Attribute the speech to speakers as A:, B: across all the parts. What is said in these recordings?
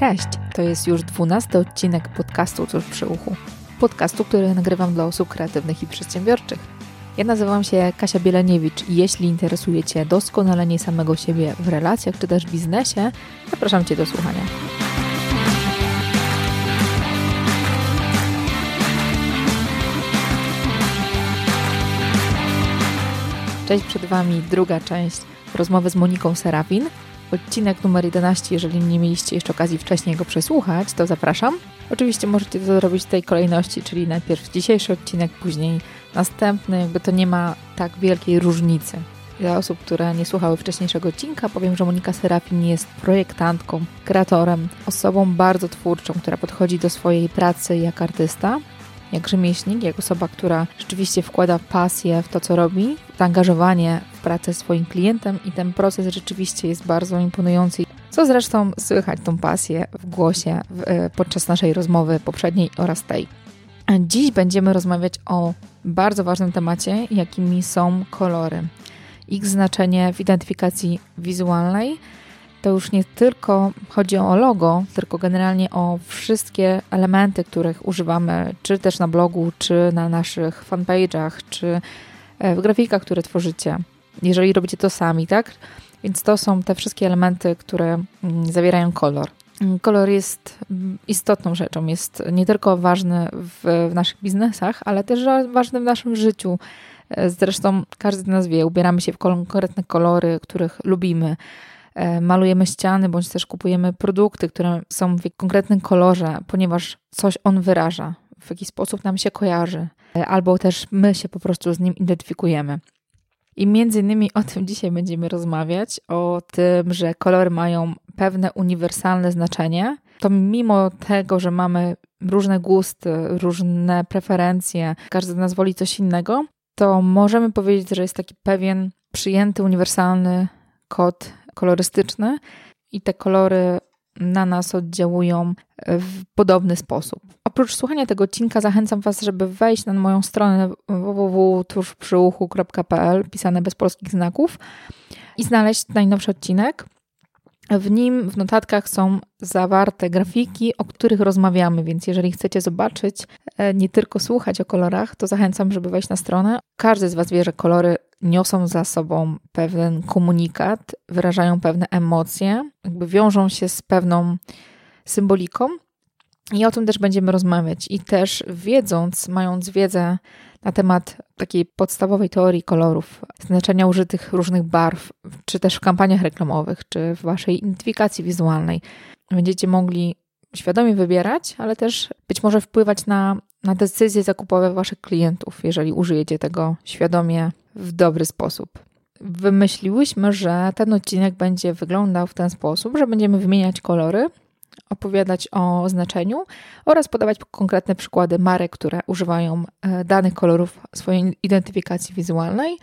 A: Cześć, to jest już dwunasty odcinek podcastu Cóż przy uchu. Podcastu, który nagrywam dla osób kreatywnych i przedsiębiorczych. Ja nazywam się Kasia Bieleniewicz i jeśli interesuje Cię doskonalenie samego siebie w relacjach czy też biznesie, zapraszam Cię do słuchania. Cześć, przed Wami druga część rozmowy z Moniką Serafin. Odcinek numer 11, jeżeli nie mieliście jeszcze okazji wcześniej go przesłuchać, to zapraszam. Oczywiście możecie to zrobić w tej kolejności, czyli najpierw dzisiejszy odcinek, później następny, jakby to nie ma tak wielkiej różnicy. Dla osób, które nie słuchały wcześniejszego odcinka, powiem, że Monika Serafin jest projektantką, kreatorem, osobą bardzo twórczą, która podchodzi do swojej pracy jak artysta, jak rzemieślnik, jak osoba, która rzeczywiście wkłada pasję w to, co robi, zaangażowanie w pracę swoim klientem i ten proces rzeczywiście jest bardzo imponujący. Co zresztą słychać tą pasję w głosie w, e, podczas naszej rozmowy poprzedniej oraz tej. Dziś będziemy rozmawiać o bardzo ważnym temacie, jakimi są kolory. Ich znaczenie w identyfikacji wizualnej to już nie tylko chodzi o logo, tylko generalnie o wszystkie elementy, których używamy, czy też na blogu, czy na naszych fanpage'ach, czy e, w grafikach, które tworzycie, jeżeli robicie to sami, tak? Więc to są te wszystkie elementy, które mm, zawierają kolor. Kolor jest mm, istotną rzeczą, jest nie tylko ważny w, w naszych biznesach, ale też ważny w naszym życiu. E, zresztą każdy z nas wie, ubieramy się w konkretne kolory, których lubimy. E, malujemy ściany, bądź też kupujemy produkty, które są w konkretnym kolorze, ponieważ coś on wyraża, w jakiś sposób nam się kojarzy, e, albo też my się po prostu z nim identyfikujemy. I między innymi o tym dzisiaj będziemy rozmawiać, o tym, że kolory mają pewne uniwersalne znaczenie, to mimo tego, że mamy różne gusty, różne preferencje, każdy z nas woli coś innego, to możemy powiedzieć, że jest taki pewien przyjęty, uniwersalny kod kolorystyczny i te kolory na nas oddziałują w podobny sposób. Oprócz słuchania tego odcinka zachęcam Was, żeby wejść na moją stronę www.tużprzyuchu.pl pisane bez polskich znaków i znaleźć najnowszy odcinek. W nim w notatkach są zawarte grafiki, o których rozmawiamy, więc jeżeli chcecie zobaczyć, e, nie tylko słuchać o kolorach, to zachęcam, żeby wejść na stronę. Każdy z Was wie, że kolory niosą za sobą pewien komunikat, wyrażają pewne emocje, jakby wiążą się z pewną symboliką. I o tym też będziemy rozmawiać. I też wiedząc, mając wiedzę na temat takiej podstawowej teorii kolorów, znaczenia użytych różnych barw, czy też w kampaniach reklamowych, czy w waszej identyfikacji wizualnej, będziecie mogli świadomie wybierać, ale też być może wpływać na, na decyzje zakupowe waszych klientów, jeżeli użyjecie tego świadomie w dobry sposób. Wymyśliłyśmy, że ten odcinek będzie wyglądał w ten sposób, że będziemy wymieniać kolory, opowiadać o znaczeniu oraz podawać konkretne przykłady marek, które używają e, danych kolorów swojej identyfikacji wizualnej.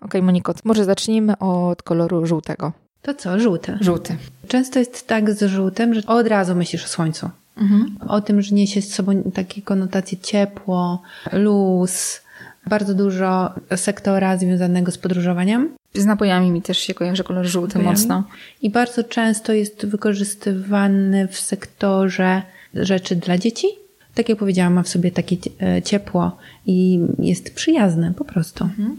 A: Ok, Moniko, może zacznijmy od koloru żółtego.
B: To co, żółty?
A: Żółty.
B: Często jest tak z żółtym, że od razu myślisz o słońcu. Mhm. O tym, że niesie z sobą takie konotacje ciepło, luz, bardzo dużo sektora związanego z podróżowaniem.
A: Z napojami mi też się kojarzy kolor żółty napojami. mocno.
B: I bardzo często jest wykorzystywany w sektorze rzeczy dla dzieci. Tak jak powiedziałam, ma w sobie takie e, ciepło i jest przyjazne po prostu. Mhm.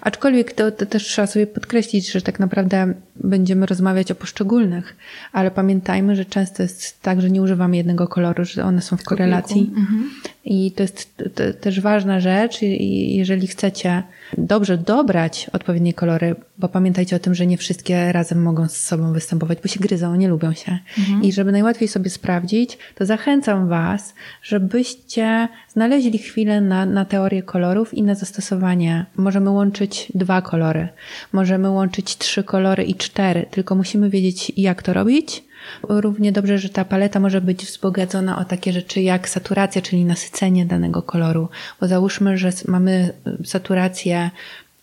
B: Aczkolwiek to, to, też trzeba sobie podkreślić, że tak naprawdę będziemy rozmawiać o poszczególnych, ale pamiętajmy, że często jest tak, że nie używamy jednego koloru, że one są w korelacji. Mhm. I to jest też ważna rzecz. I jeżeli chcecie dobrze dobrać odpowiednie kolory, bo pamiętajcie o tym, że nie wszystkie razem mogą z sobą występować, bo się gryzą, nie lubią się. Mhm. I żeby najłatwiej sobie sprawdzić, to zachęcam Was, żebyście znaleźli chwilę na, na teorię kolorów i na zastosowanie. Możemy łączyć dwa kolory, możemy łączyć trzy kolory i cztery, tylko musimy wiedzieć, jak to robić Równie dobrze, że ta paleta może być wzbogacona o takie rzeczy jak saturacja, czyli nasycenie danego koloru. Bo załóżmy, że mamy saturację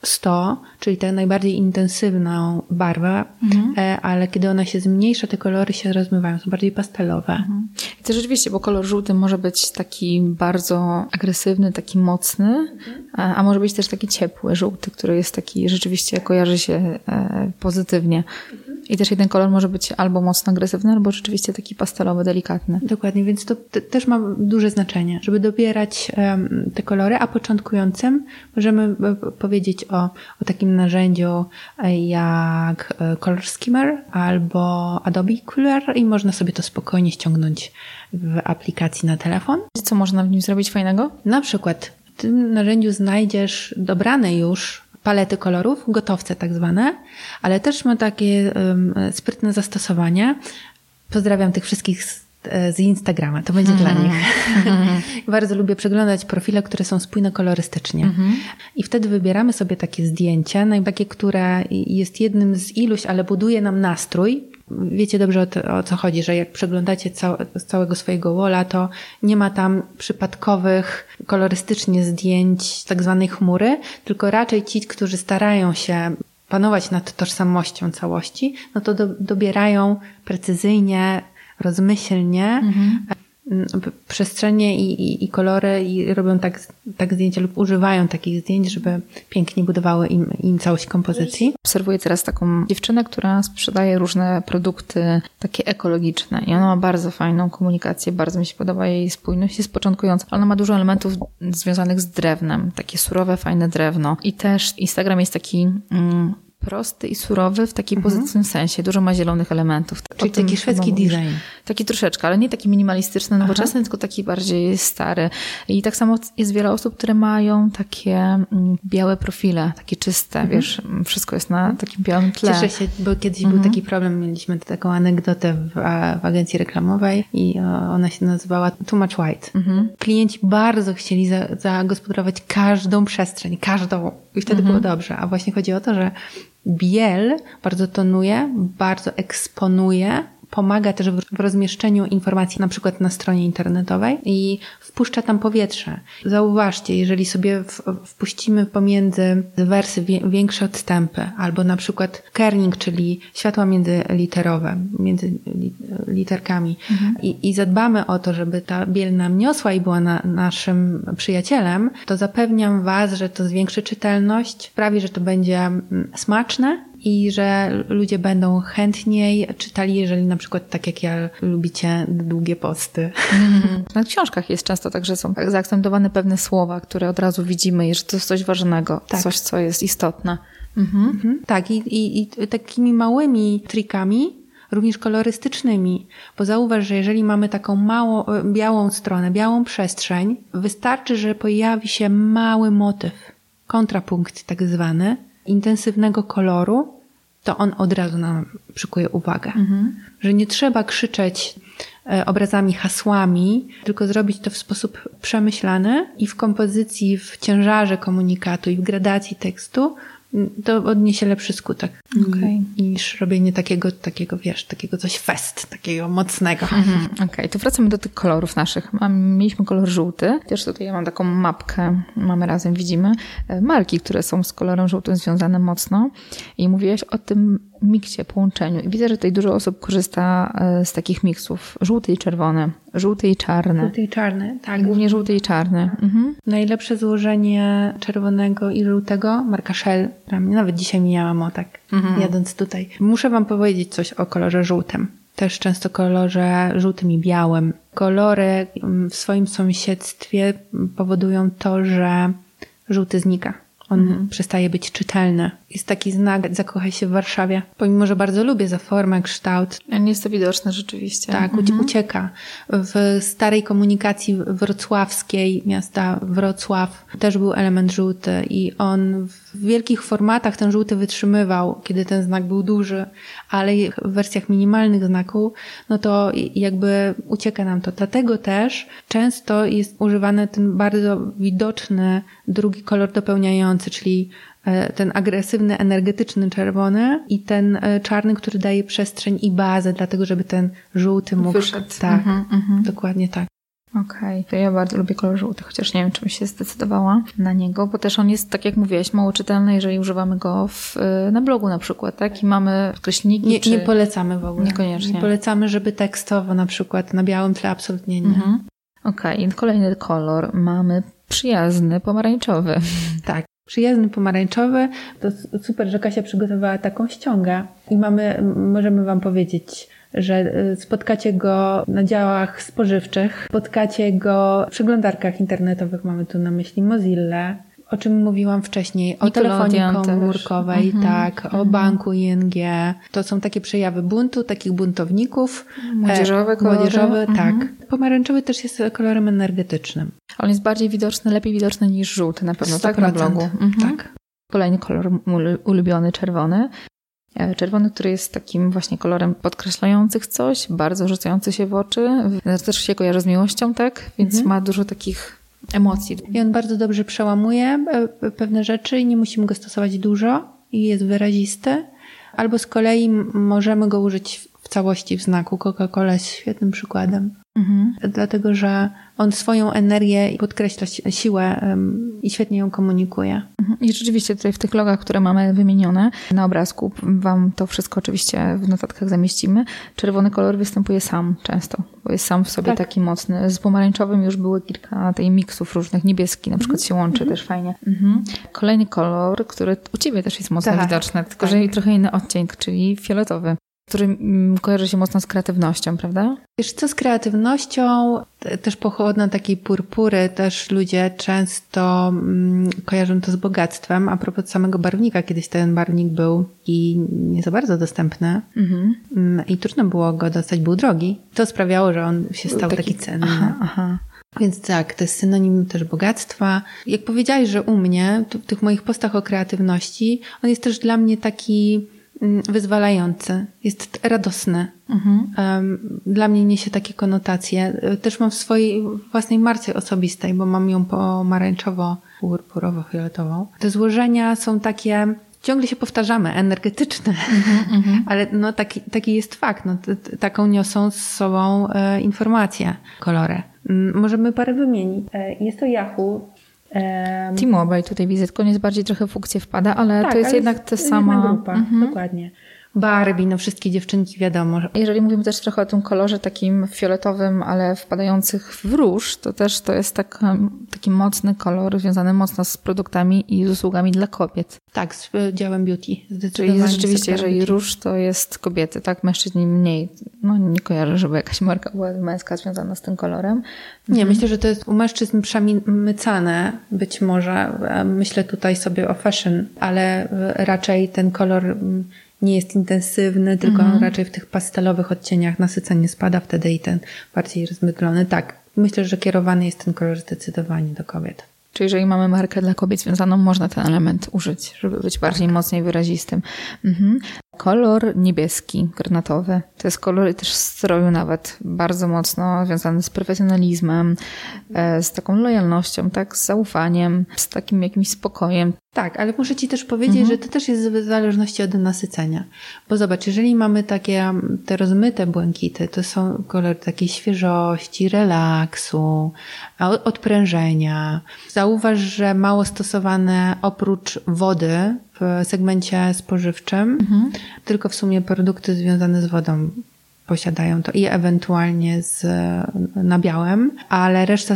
B: 100, czyli tę najbardziej intensywną barwę, mhm. E, ale kiedy ona się zmniejsza, te kolory się rozmywają, są bardziej pastelowe. Mhm.
A: I to rzeczywiście, bo kolor żółty może być taki bardzo agresywny, taki mocny, mhm. a, a, może być też taki ciepły żółty, który jest taki, rzeczywiście kojarzy się e, pozytywnie. Mhm. I też jeden kolor może być albo mocno agresywny, albo rzeczywiście taki pastelowy, delikatny.
B: Dokładnie, więc to też ma duże znaczenie, żeby dobierać um, te kolory, a początkującym możemy e, powiedzieć o, o takim narzędziu e, jak e, Color Skimmer albo Adobe Color i można sobie to spokojnie ściągnąć w aplikacji na telefon.
A: Co można w nim zrobić fajnego?
B: Na przykład w tym narzędziu znajdziesz dobrane już palety kolorów, gotowce tak zwane, ale też ma takie sprytne zastosowanie. Pozdrawiam tych wszystkich z, z Instagrama, to będzie dla nich. Bardzo lubię przeglądać profile, które są spójne kolorystycznie. I wtedy wybieramy sobie takie zdjęcie, no takie, które jest jednym z iluś, ale buduje nam nastrój, wiecie dobrze o, to, o co chodzi, że jak przeglądacie cał, z całego swojego wola, to nie ma tam przypadkowych, kolorystycznie zdjęć tak zwanej chmury, tylko raczej ci, którzy starają się panować nad tożsamością całości, no to do, dobierają precyzyjnie, rozmyślnie mhm przestrzenie i, i, i, kolory i robią tak, tak zdjęcia lub używają takich zdjęć, żeby pięknie budowały im, im całość kompozycji.
A: Obserwuję teraz taką dziewczynę, która sprzedaje różne produkty takie ekologiczne i ona ma bardzo fajną komunikację, bardzo mi się podoba jej spójność, jest początkująca. Ona ma dużo elementów związanych z drewnem, takie surowe, fajne drewno i też Instagram jest taki mm, prosty i surowy w takim mhm. pozytywnym sensie. Dużo ma zielonych elementów.
B: Czyli taki szwedzki design.
A: Taki troszeczkę, ale nie taki minimalistyczny, nowoczesny, Aha. tylko taki bardziej stary. I tak samo jest wiele osób, które mają takie mm, białe profile, takie czyste, mhm. wiesz, wszystko jest na takim białym tle.
B: Cieszę się, bo kiedyś mhm. był taki problem, mieliśmy taką anegdotę w, w agencji reklamowej i ona się nazywała Too Much White. Mhm. Klienci bardzo chcieli za, zagospodarować każdą przestrzeń, każdą i wtedy było mhm. dobrze. A właśnie chodzi o to, że biel bardzo tonuje, bardzo eksponuje, pomaga też w rozmieszczeniu informacji na przykład na stronie internetowej i wpuszcza tam powietrze. Zauważcie, jeżeli sobie wpuścimy pomiędzy wersy większe odstępy, albo na przykład kerning, czyli światła międzyliterowe, między literkami mhm. I, i zadbamy o to, żeby ta biel nam niosła i była na, naszym przyjacielem, to zapewniam Was, że to zwiększy czytelność, sprawi, że to będzie mm, smaczne i że ludzie będą chętniej czytali, jeżeli na przykład tak jak ja lubicie długie posty.
A: Mm. Na książkach jest często tak, że są zaakcentowane pewne słowa, które od razu widzimy i że to jest coś ważnego, tak. coś, co jest istotne.
B: Mhm. Mhm. Tak, i, i, i takimi małymi trikami również kolorystycznymi, bo zauważ, że jeżeli mamy taką małą, białą stronę, białą przestrzeń, wystarczy, że pojawi się mały motyw, kontrapunkt tak zwany, intensywnego koloru, to on od razu nam przykuje uwagę. Mhm. Że nie trzeba krzyczeć e, obrazami, hasłami, tylko zrobić to w sposób przemyślany i w kompozycji, w ciężarze komunikatu i w gradacji tekstu to odniesie lepszy skutek okay. niż robienie takiego, takiego, wiesz, takiego coś fest, takiego mocnego. Mhm.
A: Okej, okay. to wracamy do tych kolorów naszych. Mam, mieliśmy kolor żółty. Też tutaj ja mam taką mapkę, mamy razem, widzimy e, marki, które są z kolorem żółtym związane mocno i mówiłaś o tym miksie, połączeniu. I widzę, że tutaj dużo osób korzysta e, z takich miksów. Żółty i czerwony, żółty i czarny.
B: Żółty i czarny, tak.
A: Głównie żółty i czarny. Mhm.
B: Najlepsze złożenie czerwonego i żółtego, marka Shell. Nawet dzisiaj miałam o tak, mhm. jadąc tutaj. Muszę wam powiedzieć coś o kolorze żółtym. Też często kolorze żółtym i białym. Kolory mm, w swoim sąsiedztwie powodują to, że żółty znika. On mhm. przestaje być czytelny. Jest taki znak, zakochaj się w Warszawie. Pomimo, że bardzo lubię za formę, kształt.
A: Nie jest to widoczne rzeczywiście.
B: Tak, mhm. ucieka. W starej komunikacji wrocławskiej, miasta Wrocław, też był element żółty i on w wielkich formatach ten żółty wytrzymywał, kiedy ten znak był duży, ale w wersjach minimalnych znaku, no to jakby ucieka nam to. Dlatego też często jest używany ten bardzo widoczny drugi kolor dopełniający, czyli e, ten agresywny, energetyczny czerwony i ten e, czarny, który daje przestrzeń i bazę, dlatego żeby ten żółty mógł.
A: Wyszedł.
B: Tak, mhm, mhm. dokładnie tak.
A: Okej, okay. to ja bardzo lubię kolor żółty, chociaż nie wiem, czym się zdecydowała na niego, bo też on jest, tak jak mówiłaś, mało czytelny, jeżeli używamy go w, na blogu na przykład, tak? I mamy wykreślniki.
B: Nie,
A: czy...
B: nie polecamy w ogóle.
A: Niekoniecznie.
B: Nie polecamy, żeby tekstowo na przykład na białym tle absolutnie nie. Mhm.
A: Okej, okay. kolejny kolor mamy przyjazny, pomarańczowy.
B: Tak. Przyjazny pomarańczowy, to super, że Kasia przygotowała taką ściągę. I mamy, możemy Wam powiedzieć, że y, spotkacie go na działach spożywczych, spotkacie go w przeglądarkach internetowych, mamy tu na myśli Mozilla, o czym mówiłam wcześniej, o telefonii komórkowej, mhm. tak, mhm. o banku ING. To są takie przejawy buntu, takich buntowników.
A: Młodzieżowe kolory.
B: Młodzieżowe, mhm. tak. Pomarańczowy też jest kolorem energetycznym.
A: On jest bardziej widoczny, lepiej widoczny niż żółty na pewno, 100%. tak? Na blogu. Mhm. Tak. Kolejny kolor ulubiony, czerwony. E, czerwony, który jest takim właśnie kolorem podkreślających coś, bardzo rzucający się w oczy. Też się kojarzy z miłością, tak? Więc mhm. ma dużo takich emocji.
B: I on bardzo dobrze przełamuje e, pewne rzeczy i nie musimy go stosować dużo i jest wyrazisty. Albo z kolei możemy go użyć w całości w znaku. Coca-Cola jest świetnym przykładem. Mhm. Dlatego, że on swoją energię podkreśla siłę um, i świetnie ją komunikuje.
A: Mhm. I rzeczywiście tutaj w tych logach, które mamy wymienione na obrazku, Wam to wszystko oczywiście w notatkach zamieścimy. Czerwony kolor występuje sam często, bo jest sam w sobie tak. taki mocny. Z pomarańczowym już były kilka tej miksów różnych. Niebieski na przykład mhm. się łączy mhm. też fajnie. Mhm. Kolejny kolor, który u Ciebie też jest mocno tak. widoczny, tylko tak. że trochę inny odcień, czyli fioletowy który mm, kojarzy się mocno z kreatywnością, prawda?
B: Wiesz co, z kreatywnością, też pochodna takiej purpury, też ludzie często mm, kojarzą to z bogactwem. A propos samego barwnika, kiedyś ten barwnik był i nie za bardzo dostępny mhm. Mm, i trudno było go dostać, był drogi. To sprawiało, że on się stał taki, taki cenny. Aha, aha. Więc tak, to jest synonim też bogactwa. Jak powiedziałeś, że u mnie, w tych moich postach o kreatywności, on jest też dla mnie taki wyzwalający, jest radosny. Mhm. Dla mnie niesie takie konotacje. Też mam w swojej własnej marce osobistej, bo mam ją pomarańczowo, purpurowo-fioletową. Te złożenia są takie, ciągle się powtarzamy, energetyczne, mm-hmm. ale no taki, taki jest fakt. No, taką niosą z sobą e, informacje, kolory. Mm, możemy parę wymienić. E, jest to Yahoo,
A: T-Mobile tutaj widzę, tylko nie bardziej trochę funkcje wpada, ale tak, to jest ale jednak ta sama
B: grupa. Mhm. Dokładnie. Barbie, no wszystkie dziewczynki wiadomo.
A: Jeżeli mówimy też trochę o tym kolorze takim fioletowym, ale wpadających w róż, to też to jest tak, taki mocny kolor związany mocno z produktami i z usługami dla kobiet.
B: Tak, z działem beauty.
A: Czyli rzeczywiście, jeżeli róż to jest kobiety, tak? Mężczyźni mniej. No nie kojarzę, żeby jakaś marka była męska związana z tym kolorem.
B: Nie, mhm. myślę, że to jest u mężczyzn przemycane być może. Myślę tutaj sobie o fashion, ale raczej ten kolor nie jest intensywny, tylko mhm. raczej w tych pastelowych odcieniach nasycenie spada wtedy i ten bardziej rozmydlony. Tak, myślę, że kierowany jest ten kolor zdecydowanie do kobiet.
A: Czyli jeżeli mamy markę dla kobiet związaną, można ten element użyć, żeby być bardziej tak. mocniej wyrazistym. Mhm. Kolor niebieski, granatowy. To jest kolor też stroju nawet bardzo mocno związany z profesjonalizmem, e, z taką lojalnością, tak, z zaufaniem, z takim jakimś spokojem.
B: Tak, ale muszę Ci też powiedzieć, mhm. że to też jest w zależności od nasycenia. Bo zobacz, jeżeli mamy takie te rozmyte błękity, to są kolory takiej świeżości, relaksu, odprężenia. Zauważ, że mało stosowane oprócz wody w segmencie spożywczym, mhm. tylko w sumie produkty związane z wodą posiadają to i ewentualnie z nabiałem, ale reszta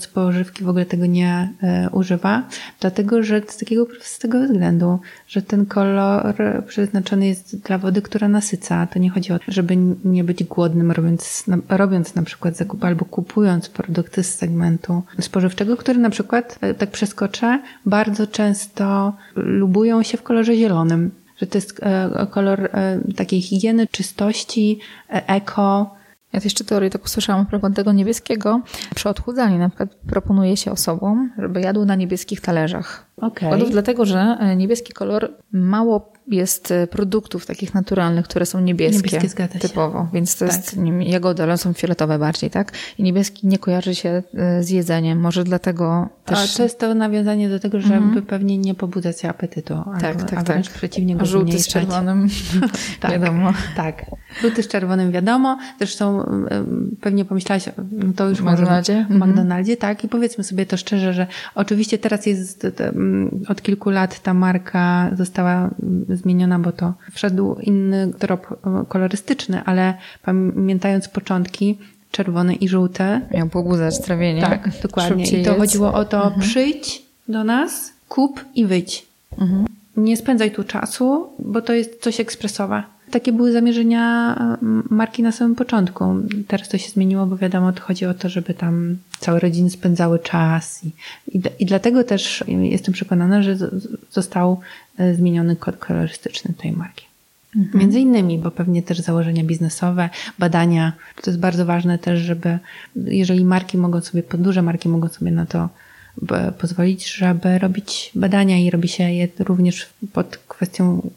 B: spożywki w ogóle tego nie e, używa, dlatego że z takiego prostego względu, że ten kolor przeznaczony jest dla wody, która nasyca. To nie chodzi o to, żeby nie być głodnym robiąc, robiąc na przykład zakup albo kupując produkty z segmentu spożywczego, który na przykład, e, tak przeskoczę, bardzo często lubują się w kolorze zielonym to jest e, kolor e, takiej higieny, czystości, e, eko.
A: Ja też jeszcze teorię tak usłyszałam a propos tego niebieskiego. Przy odchudzaniu na przykład proponuje się osobom, żeby jadły na niebieskich talerzach. Okay. Dlatego, że niebieski kolor mało jest e, produktów takich naturalnych, które są niebieskie, niebieskie typowo, więc to tak. jest nie, jagody, ale są fioletowe bardziej, tak? I niebieski nie kojarzy się e, z jedzeniem, może dlatego też...
B: A to jest to nawiązanie do tego, żeby mhm. pewnie nie pobudzać apetytu,
A: tak, albo, tak, tak.
B: przeciwnie go
A: Żółty z czerwonym, tak, wiadomo.
B: Tak, żółty z czerwonym wiadomo, zresztą pewnie pomyślałaś, no to już
A: w McDonaldzie?
B: W mhm. McDonaldzie, tak, i powiedzmy sobie to szczerze, że oczywiście teraz jest od kilku lat ta marka została zmieniona, bo to wszedł inny trop e, kolorystyczny, ale pamiętając początki, czerwone i żółte.
A: Miał pobudzać trawienie.
B: Tak, dokładnie. I to chodziło o to, mhm. przyjdź do nas, kup i wyjdź. Mhm. nie spędzaj tu czasu, bo to jest coś ekspresowe. Takie były zamierzenia marki na samym początku. Teraz to się zmieniło, bo wiadomo, to chodzi o to, żeby tam całe rodziny spędzały czas. I, i, i dlatego też jestem przekonana, że został e, zmieniony kod kolorystyczny tej marki. Mhm. Między innymi, bo pewnie też założenia biznesowe, badania. To jest bardzo ważne też, żeby jeżeli marki mogą sobie, duże marki mogą sobie na to pozwolić, żeby robić badania i robi się je również pod kwestią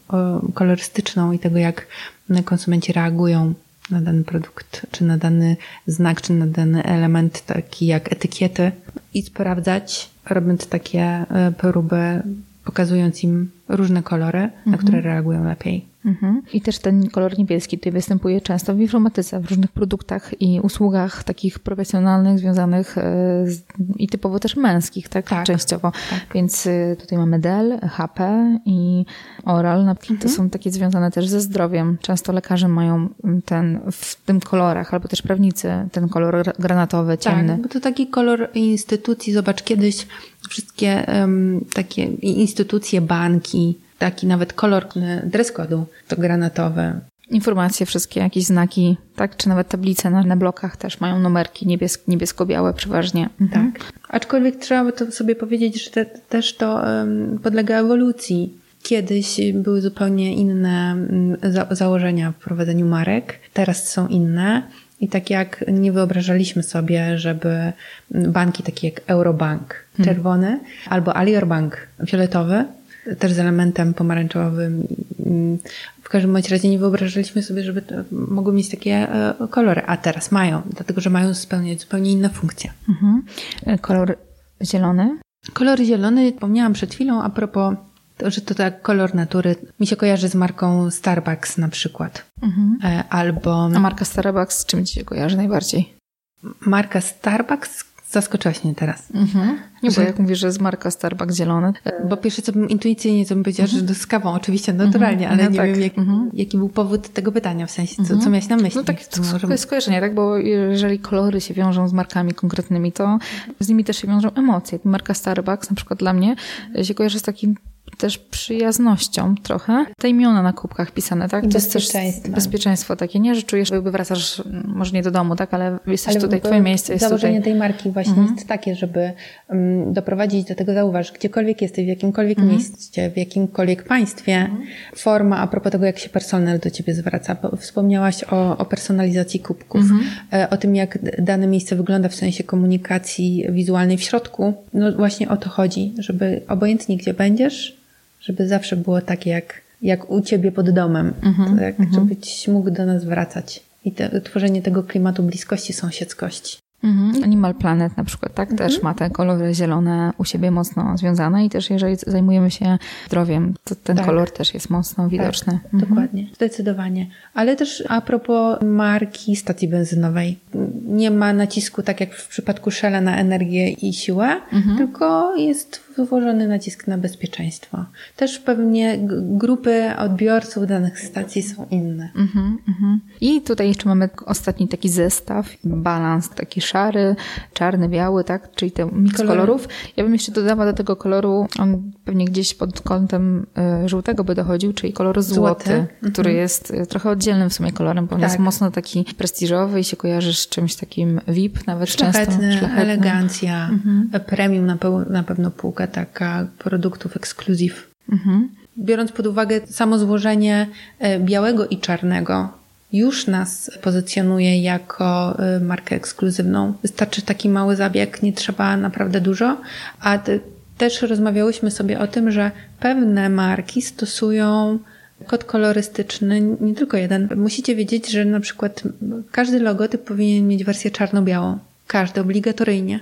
B: kolorystyczną i tego, jak konsumenci reagują na dany produkt, czy na dany znak, czy na dany element, taki jak etykiety i sprawdzać, robiąc takie e, próby, pokazując im różne kolory, mhm. na które reagują lepiej.
A: Mhm. I też ten kolor niebieski tutaj występuje często w informatyce, w różnych produktach i usługach takich profesjonalnych, związanych e, z, i typowo też męskich, tak? tak częściowo. Tak. Więc e, tutaj mamy Dell, HP i Oral. Mhm. To są takie związane też ze zdrowiem. Często lekarze mają ten w tym kolorach, albo też prawnicy ten kolor granatowy, tak, ciemny.
B: Tak, bo to taki kolor instytucji. Zobacz, kiedyś wszystkie um, takie instytucje, banki, taki nawet kolor dress code'u, to granatowe.
A: Informacje wszystkie, jakieś znaki, tak? Czy nawet tablice na, na blokach też mają numerki niebiesk, niebiesko-białe przeważnie.
B: Mhm. Tak. Aczkolwiek trzeba by to sobie powiedzieć, że te, też to um, podlega ewolucji. Kiedyś były zupełnie inne um, za, założenia w prowadzeniu marek, teraz są inne. I tak jak nie wyobrażaliśmy sobie, żeby banki takie jak Eurobank mhm. czerwony hmm. albo Alior Bank fioletowy też z elementem pomarańczowym. W każdym bądź razie nie wyobrażaliśmy sobie, żeby mogły mieć takie e, kolory, a teraz mają, dlatego że mają spełniać zupełnie inne funkcje. Mhm.
A: E, kolor zielony?
B: Kolor zielony, wspomniałam przed chwilą a propos to, że to tak kolor natury mi się kojarzy z marką Starbucks na przykład. Mhm. E, albo...
A: A marka Starbucks z czym ci się kojarzy najbardziej?
B: Marka Starbucks Zaskoczyłaś mnie teraz.
A: Mhm. Nie, bo jak mówisz, że jest marka Starbucks zielony.
B: Bo pierwsze co bym intuicyjnie co bym powiedziała, mhm. że z kawą, oczywiście naturalnie, mhm. ale no nie tak. wiem jak, mhm. jaki był powód tego pytania, w sensie co, co mhm. miałeś na myśli.
A: No tak, to, jest skojarzenie, tak? Bo jeżeli kolory się wiążą z markami konkretnymi, to z nimi też się wiążą emocje. Marka Starbucks na przykład dla mnie się kojarzy z takim też przyjaznością trochę. Te imiona na kubkach pisane, tak?
B: To jest też
A: bezpieczeństwo takie, nie? Że czujesz, jakby wracasz, może nie do domu, tak? Ale jesteś ale tutaj, twoje miejsce jest
B: założenie
A: tutaj.
B: tej marki właśnie mhm. jest takie, żeby um, doprowadzić do tego, zauważ, gdziekolwiek jesteś, w jakimkolwiek mhm. mieście, w jakimkolwiek państwie, mhm. forma a propos tego, jak się personel do ciebie zwraca. Wspomniałaś o, o personalizacji kubków, mhm. e, o tym, jak dane miejsce wygląda w sensie komunikacji wizualnej w środku. No właśnie o to chodzi, żeby obojętnie gdzie będziesz, żeby zawsze było takie jak, jak u ciebie pod domem, mm-hmm, tak, mm-hmm. żebyś mógł do nas wracać. I te, tworzenie tego klimatu bliskości, sąsiedzkości.
A: Mhm. Animal Planet na przykład, tak, mhm. też ma te kolory zielone u siebie mocno związane i też jeżeli zajmujemy się zdrowiem, to ten tak. kolor też jest mocno tak, widoczny. Tak,
B: mhm. Dokładnie, zdecydowanie. Ale też a propos marki stacji benzynowej, nie ma nacisku tak jak w przypadku Shella na energię i siłę, mhm. tylko jest wyłożony nacisk na bezpieczeństwo. Też pewnie grupy odbiorców danych stacji są inne. Mhm,
A: mhm. I tutaj jeszcze mamy ostatni taki zestaw, balans taki szary, czarny, biały, tak? Czyli ten miks Kolory. kolorów. Ja bym jeszcze dodała do tego koloru, on pewnie gdzieś pod kątem y, żółtego by dochodził, czyli kolor złoty, złoty. Który jest y, trochę oddzielnym w sumie kolorem, bo on tak. jest mocno taki prestiżowy i się kojarzy z czymś takim VIP, nawet
B: szlachetny, często. Szlachetny, elegancja, mhm. premium na, na pewno półka taka produktów ekskluzyw. Mhm. Biorąc pod uwagę samo złożenie e, białego i czarnego, już nas pozycjonuje jako e, markę ekskluzywną. Wystarczy taki mały zabieg, nie trzeba naprawdę dużo, a też rozmawiałyśmy sobie o tym, że pewne marki stosują kod kolorystyczny, nie tylko jeden. Musicie wiedzieć, że na przykład każdy logotyp powinien mieć wersję czarno-białą. Każdy, obligatoryjnie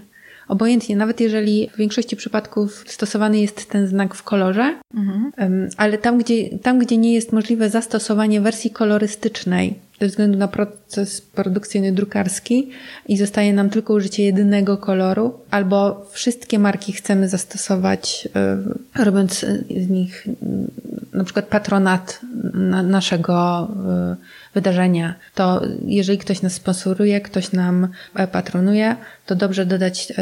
B: obojętnie, nawet jeżeli w większości przypadków stosowany jest ten znak w kolorze, mhm. ale tam gdzie, tam, gdzie nie jest możliwe zastosowanie wersji kolorystycznej, ze względu na proces produkcyjny drukarski i zostaje nam tylko użycie jedynego koloru, albo wszystkie marki chcemy zastosować, e, robiąc z nich na przykład patronat naszego e, wydarzenia, to jeżeli ktoś nas sponsoruje, ktoś nam e, patronuje, to dobrze dodać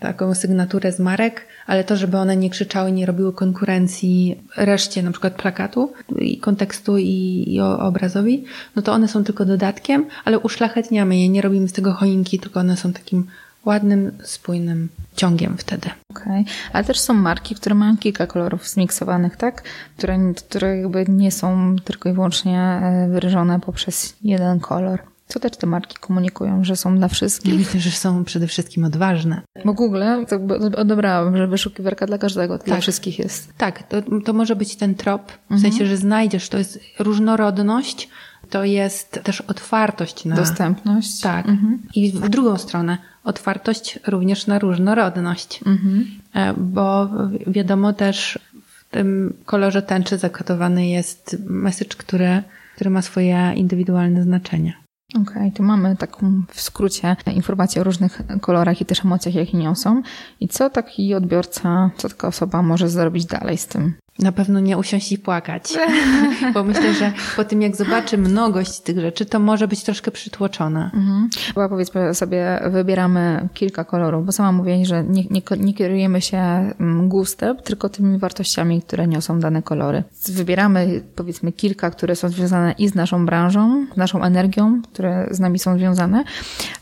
B: taką sygnaturę z marek, ale to, żeby one nie krzyczały, nie robiły konkurencji reszcie na przykład plakatu i kontekstu i, i obrazowi, no to one są tylko dodatkiem, ale uszlachetniamy je, nie robimy z tego choinki, tylko one są takim ładnym, spójnym ciągiem wtedy.
A: Okej, okay. ale też są marki, które mają kilka kolorów zmiksowanych, tak? Które, które jakby nie są tylko i wyłącznie e, wyrażone poprzez jeden kolor. Co też te marki komunikują, że są dla wszystkich?
B: Myślę, że są przede wszystkim odważne.
A: Bo Google to odebrałam, że wyszukiwarka dla każdego, tak. dla wszystkich jest.
B: Tak, to, to może być ten trop, w mhm. sensie, że znajdziesz, to jest różnorodność, to jest też otwartość na...
A: Dostępność.
B: Tak. Mhm. I w drugą stronę, otwartość również na różnorodność. Mhm. E, bo wiadomo też, w tym kolorze tęczy zakodowany jest message, który, który ma swoje indywidualne znaczenie.
A: Okej, okay, tu mamy taką w skrócie informację o różnych kolorach i też emocjach, jakie niosą. I co taki odbiorca, co taka osoba może zrobić dalej z tym?
B: Na pewno nie usiąść i płakać, bo myślę, że po tym jak zobaczy mnogość tych rzeczy, to może być troszkę przytłoczona. Mhm.
A: Chyba powiedzmy sobie, wybieramy kilka kolorów, bo sama mówię, że nie, nie, nie kierujemy się mm, gustem, tylko tymi wartościami, które niosą dane kolory. Wybieramy powiedzmy kilka, które są związane i z naszą branżą, z naszą energią, które z nami są związane.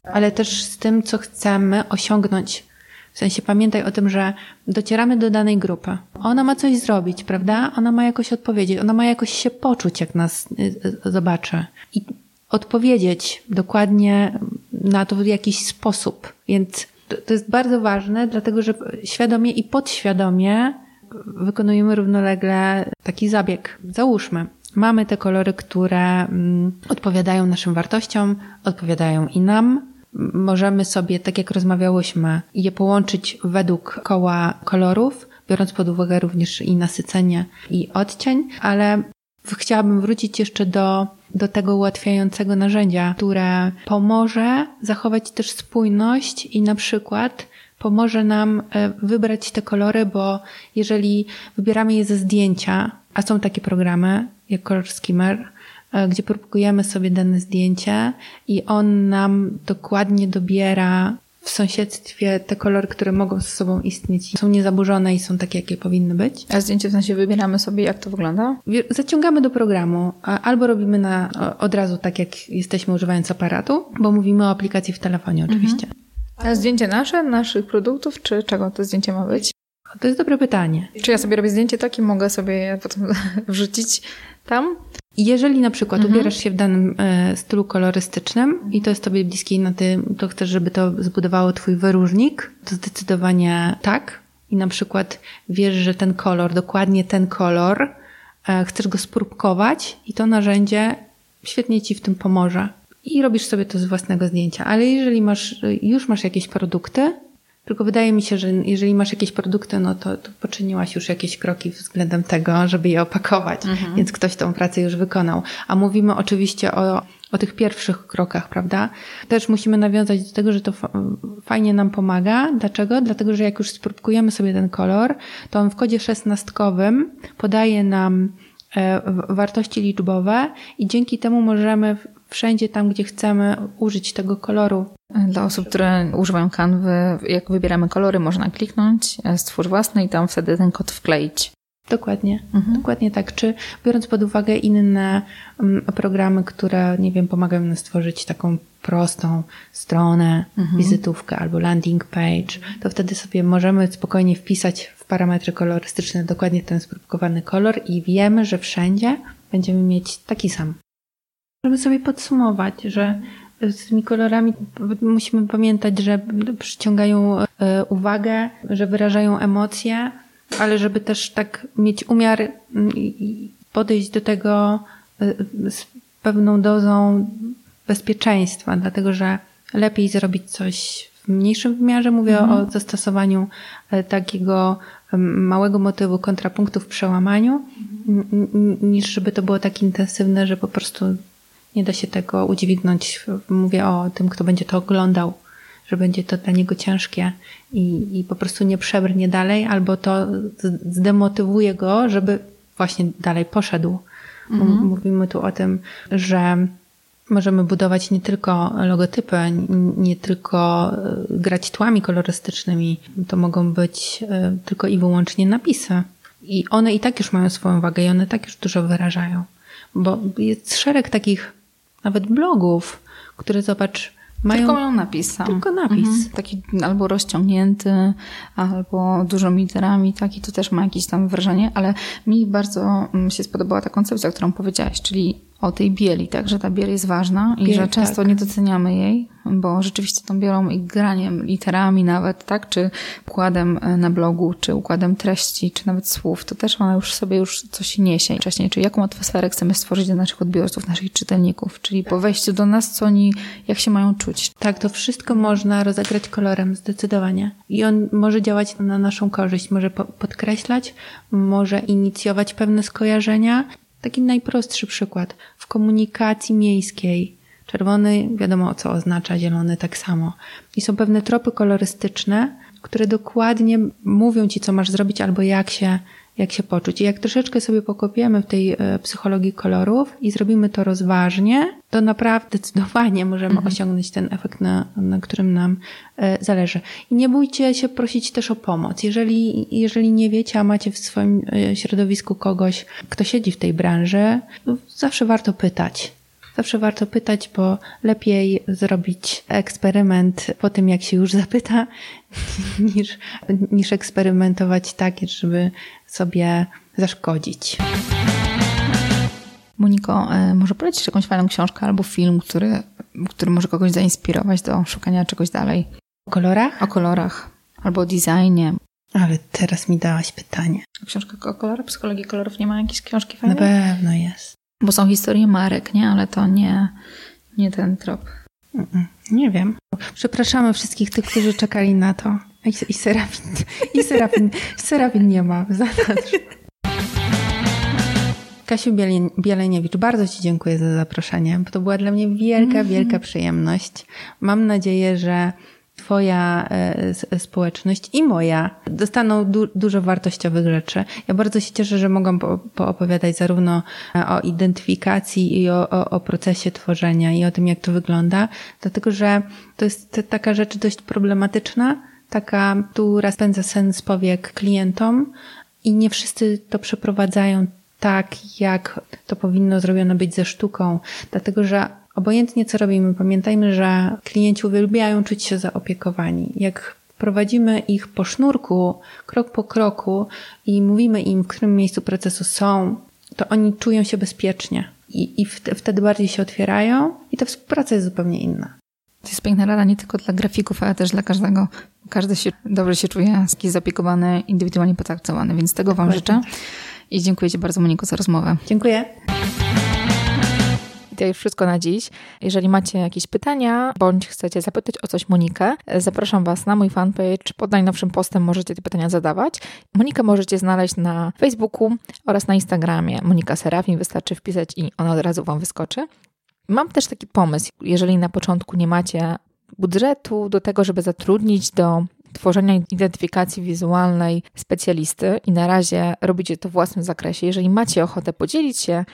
B: Ale też z tym, co chcemy osiągnąć w sensie pamiętaj o tym, że docieramy do danej grupy. Ona ma coś zrobić, prawda? Ona ma jakoś odpowiedzieć, ona ma jakoś się poczuć, jak nas y, y, zobaczy. I odpowiedzieć dokładnie na to w jakiś sposób. Więc to jest bardzo ważne, dlatego że świadomie i podświadomie wykonujemy równolegle taki zabieg. Załóżmy, mamy te kolory, które mm, odpowiadają naszym wartościom, odpowiadają i nam, możemy sobie, tak jak rozmawiałyśmy, je połączyć według koła kolorów, biorąc pod uwagę również i nasycenie i odcień, ale chciałabym wrócić jeszcze do, do tego ułatwiającego narzędzia, które pomoże zachować też spójność i na przykład pomoże nam e, wybrać te kolory, bo jeżeli wybieramy je ze zdjęcia, a są takie programy jak Color Skimmer, gdzie próbujemy sobie dane zdjęcie i on nam dokładnie dobiera w sąsiedztwie te kolory, które mogą ze sobą istnieć, są niezaburzone i są takie, jakie powinny być.
A: A zdjęcie w sensie wybieramy sobie, jak to wygląda?
B: Zaciągamy do programu, albo robimy na, od razu tak, jak jesteśmy używając aparatu, bo mówimy o aplikacji w telefonie oczywiście. Mhm.
A: A zdjęcie nasze, naszych produktów, czy czego to zdjęcie ma być?
B: To jest dobre pytanie.
A: Czy ja sobie robię zdjęcie takie, mogę sobie je potem wrzucić tam?
B: Jeżeli na przykład mhm. ubierasz się w danym e, stylu kolorystycznym i to jest tobie bliskie i na tym, to chcesz, żeby to zbudowało twój wyróżnik, to zdecydowanie tak. I na przykład wiesz, że ten kolor, dokładnie ten kolor, e, chcesz go spróbkować i to narzędzie świetnie ci w tym pomoże. I robisz sobie to z własnego zdjęcia. Ale jeżeli masz, już masz jakieś produkty, tylko wydaje mi się, że jeżeli masz jakieś produkty, no to, to poczyniłaś już jakieś kroki względem tego, żeby je opakować, mhm. więc ktoś tą pracę już wykonał. A mówimy oczywiście o, o tych pierwszych krokach, prawda? Też musimy nawiązać do tego, że to fajnie nam pomaga. Dlaczego? Dlatego, że jak już spróbujemy sobie ten kolor, to on w kodzie szesnastkowym podaje nam wartości liczbowe i dzięki temu możemy wszędzie tam, gdzie chcemy użyć tego koloru.
A: Dla osób, które używają kanwy, jak wybieramy kolory, można kliknąć, e, stwórz własny i tam wtedy ten kod wkleić.
B: Dokładnie, mhm. dokładnie tak. Czy biorąc pod uwagę inne mm, programy, które, nie wiem, pomagają nam stworzyć taką prostą stronę, mhm. wizytówkę albo landing page, to wtedy sobie możemy spokojnie wpisać w parametry kolorystyczne dokładnie ten spróbowany kolor i wiemy, że wszędzie będziemy mieć taki sam. Możemy sobie podsumować, że z tymi kolorami musimy pamiętać, że przyciągają e, uwagę, że wyrażają emocje, ale żeby też tak mieć umiar i podejść do tego e, z pewną dozą bezpieczeństwa, dlatego że lepiej zrobić coś w mniejszym wymiarze. Mówię mhm. o zastosowaniu e, takiego małego motywu kontrapunktu w przełamaniu, mhm. niż żeby to było tak intensywne, że po prostu Nie da się tego udźwignąć. Mówię o tym, kto będzie to oglądał, że będzie to dla niego ciężkie i, i po prostu nie przebrnie dalej, albo to zdemotywuje go, żeby właśnie dalej poszedł. Mhm. Mówimy tu o tym, że możemy budować nie tylko logotypy, nie tylko e, grać tłami kolorystycznymi. To mogą być e, tylko i wyłącznie napisy. I one i tak już mają swoją wagę i one tak już dużo wyrażają. Bo jest szereg takich nawet blogów, które zobacz, mają...
A: Tylko mają napis sam.
B: Tylko napis. Mhm.
A: Taki albo rozciągnięty, albo dużo literami, tak, i to też ma jakieś tam wrażenie, ale mi bardzo mm, się spodobała ta koncepcja, którą powiedziałaś, czyli o tej bieli, tak, że ta biel jest ważna Biel, i że często tak. nie doceniamy jej, bo rzeczywiście tą bielą i graniem literami nawet, tak, czy układem e, na blogu, czy układem treści, czy nawet słów, to też ona już sobie już coś niesie wcześniej, czyli jaką atmosferę chcemy stworzyć dla naszych odbiorców, naszych czytelników, czyli po wejściu do nas, co oni, jak się mają czuć.
B: Tak, to wszystko można rozegrać kolorem, zdecydowanie. I on może działać na naszą korzyść, może podkreślać, może inicjować pewne skojarzenia, Taki najprostszy przykład. W komunikacji miejskiej czerwony wiadomo co oznacza, zielony tak samo. I są pewne tropy kolorystyczne, które dokładnie mówią ci, co masz zrobić albo jak się jak się poczuć. I jak troszeczkę sobie pokopiemy w tej e, psychologii kolorów i zrobimy to rozważnie, to naprawdę zdecydowanie możemy mhm. osiągnąć ten efekt, na, na którym nam e, zależy. I nie bójcie się prosić też o pomoc. Jeżeli, jeżeli nie wiecie, a macie w swoim e, środowisku kogoś, kto siedzi w tej branży, zawsze warto pytać. Zawsze warto pytać, bo lepiej zrobić eksperyment po tym, jak się już zapyta, niż, niż eksperymentować tak, żeby sobie zaszkodzić.
A: Moniko, e, może polecić jakąś fajną książkę albo film, który, który może kogoś zainspirować do szukania czegoś dalej?
B: O kolorach?
A: O kolorach. Albo o designie.
B: Ale teraz mi dałaś pytanie.
A: Książka o kolorach? Psychologii kolorów nie ma jakiejś książki fajnej?
B: Na pewno jest.
A: Bo są historie marek, nie? Ale to nie, nie ten trop.
B: Nie wiem. Przepraszamy wszystkich tych, którzy czekali na to. I, i Serafin, i Serafin, Serafin nie ma. Kasiu Bieleniewicz, bardzo Ci dziękuję za zaproszenie, to była dla mnie wielka, wielka przyjemność. Mam nadzieję, że Twoja e, społeczność i moja dostaną du dużo wartościowych rzeczy. Ja bardzo się cieszę, że mogłam po poopowiadać zarówno e, o identyfikacji i o, o, o, procesie tworzenia i o tym, jak to wygląda, dlatego że to jest taka rzecz dość problematyczna, taka, która spędza sens powiek klientom i nie wszyscy to przeprowadzają tak, jak to powinno zrobione być ze sztuką, dlatego że obojętnie co robimy, pamiętajmy, że klienci uwielbiają czuć się zaopiekowani. Jak prowadzimy ich po sznurku, krok po kroku i mówimy im, w którym miejscu procesu są, to oni czują się bezpiecznie i, i wtedy bardziej się otwierają i ta współpraca jest zupełnie inna.
A: To jest piękna rada nie tylko dla grafików, ale też dla każdego. Każdy się dobrze się czuje, jest zaopiekowany, indywidualnie potraktowany, więc tego Wam życzę. I dziękuję Ci bardzo, Moniko, za rozmowę.
B: Dziękuję.
A: To już wszystko na dziś. Jeżeli macie jakieś pytania, bądź chcecie zapytać o coś Monikę, zapraszam Was na mój fanpage. Pod najnowszym postem możecie te pytania zadawać. Monikę możecie znaleźć na Facebooku oraz na Instagramie. Monika Serafin, wystarczy wpisać i ona od razu Wam wyskoczy. Mam też taki pomysł, jeżeli na początku nie macie budżetu do tego, żeby zatrudnić do tworzenia identyfikacji wizualnej specjalisty i na razie robicie to w własnym zakresie. Jeżeli macie ochotę podzielić się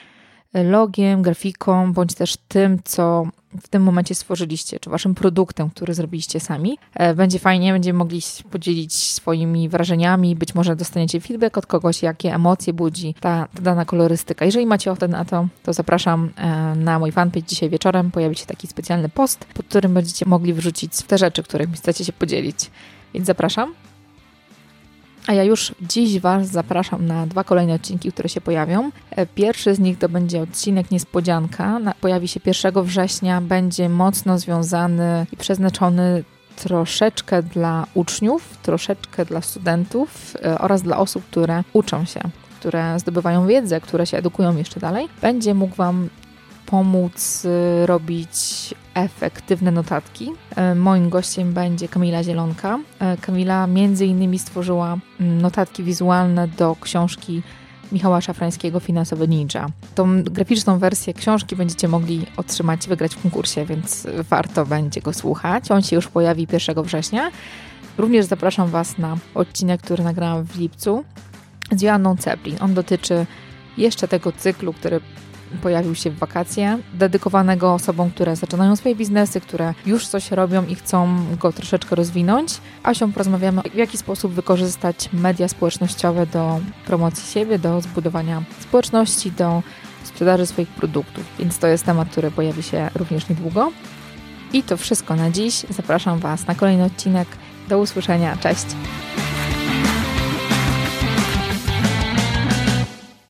A: logiem, grafiką, bądź też tym, co w tym momencie stworzyliście, czy waszym produktem, który zrobiliście sami. E, będzie fajnie, będziemy mogli podzielić swoimi wrażeniami, być może dostaniecie feedback od kogoś, jakie emocje budzi ta, ta dana kolorystyka. Jeżeli macie ochotę na to, to zapraszam e, na mój fanpage dzisiaj wieczorem. Pojawi się taki specjalny post, pod którym będziecie mogli wrzucić te rzeczy, którymi chcecie się podzielić. Więc zapraszam. A ja już dziś Was zapraszam na dwa kolejne odcinki, które się pojawią. E, pierwszy z nich to będzie odcinek Niespodzianka. Pojawi się 1 września, będzie mocno związany i przeznaczony troszeczkę dla uczniów, troszeczkę dla studentów e, oraz dla osób, które uczą się, które zdobywają wiedzę, które się edukują jeszcze dalej. Będzie mógł Wam pomóc y, robić efektywne notatki. Y, moim gościem będzie Kamila Zielonka. Y, Kamila między innymi stworzyła mm, notatki wizualne do książki Michała Szafrańskiego Finansowy Ninja. Tą graficzną wersję książki będziecie mogli otrzymać, wygrać w konkursie, więc warto będzie go słuchać. On się już pojawi 1 września. Również zapraszam Was na odcinek, który nagrałam w lipcu z Joanną Ceplin. On dotyczy jeszcze tego cyklu, który pojawił się w wakacje, dedykowanego osobom, które zaczynają swoje biznesy, które już coś robią i chcą go troszeczkę rozwinąć. Asią porozmawiamy, w jaki sposób wykorzystać media społecznościowe do promocji siebie, do zbudowania społeczności, do sprzedaży swoich produktów. Więc to jest temat, który pojawi się również niedługo. I to wszystko na dziś. Zapraszam Was na kolejny odcinek. Do usłyszenia. Cześć!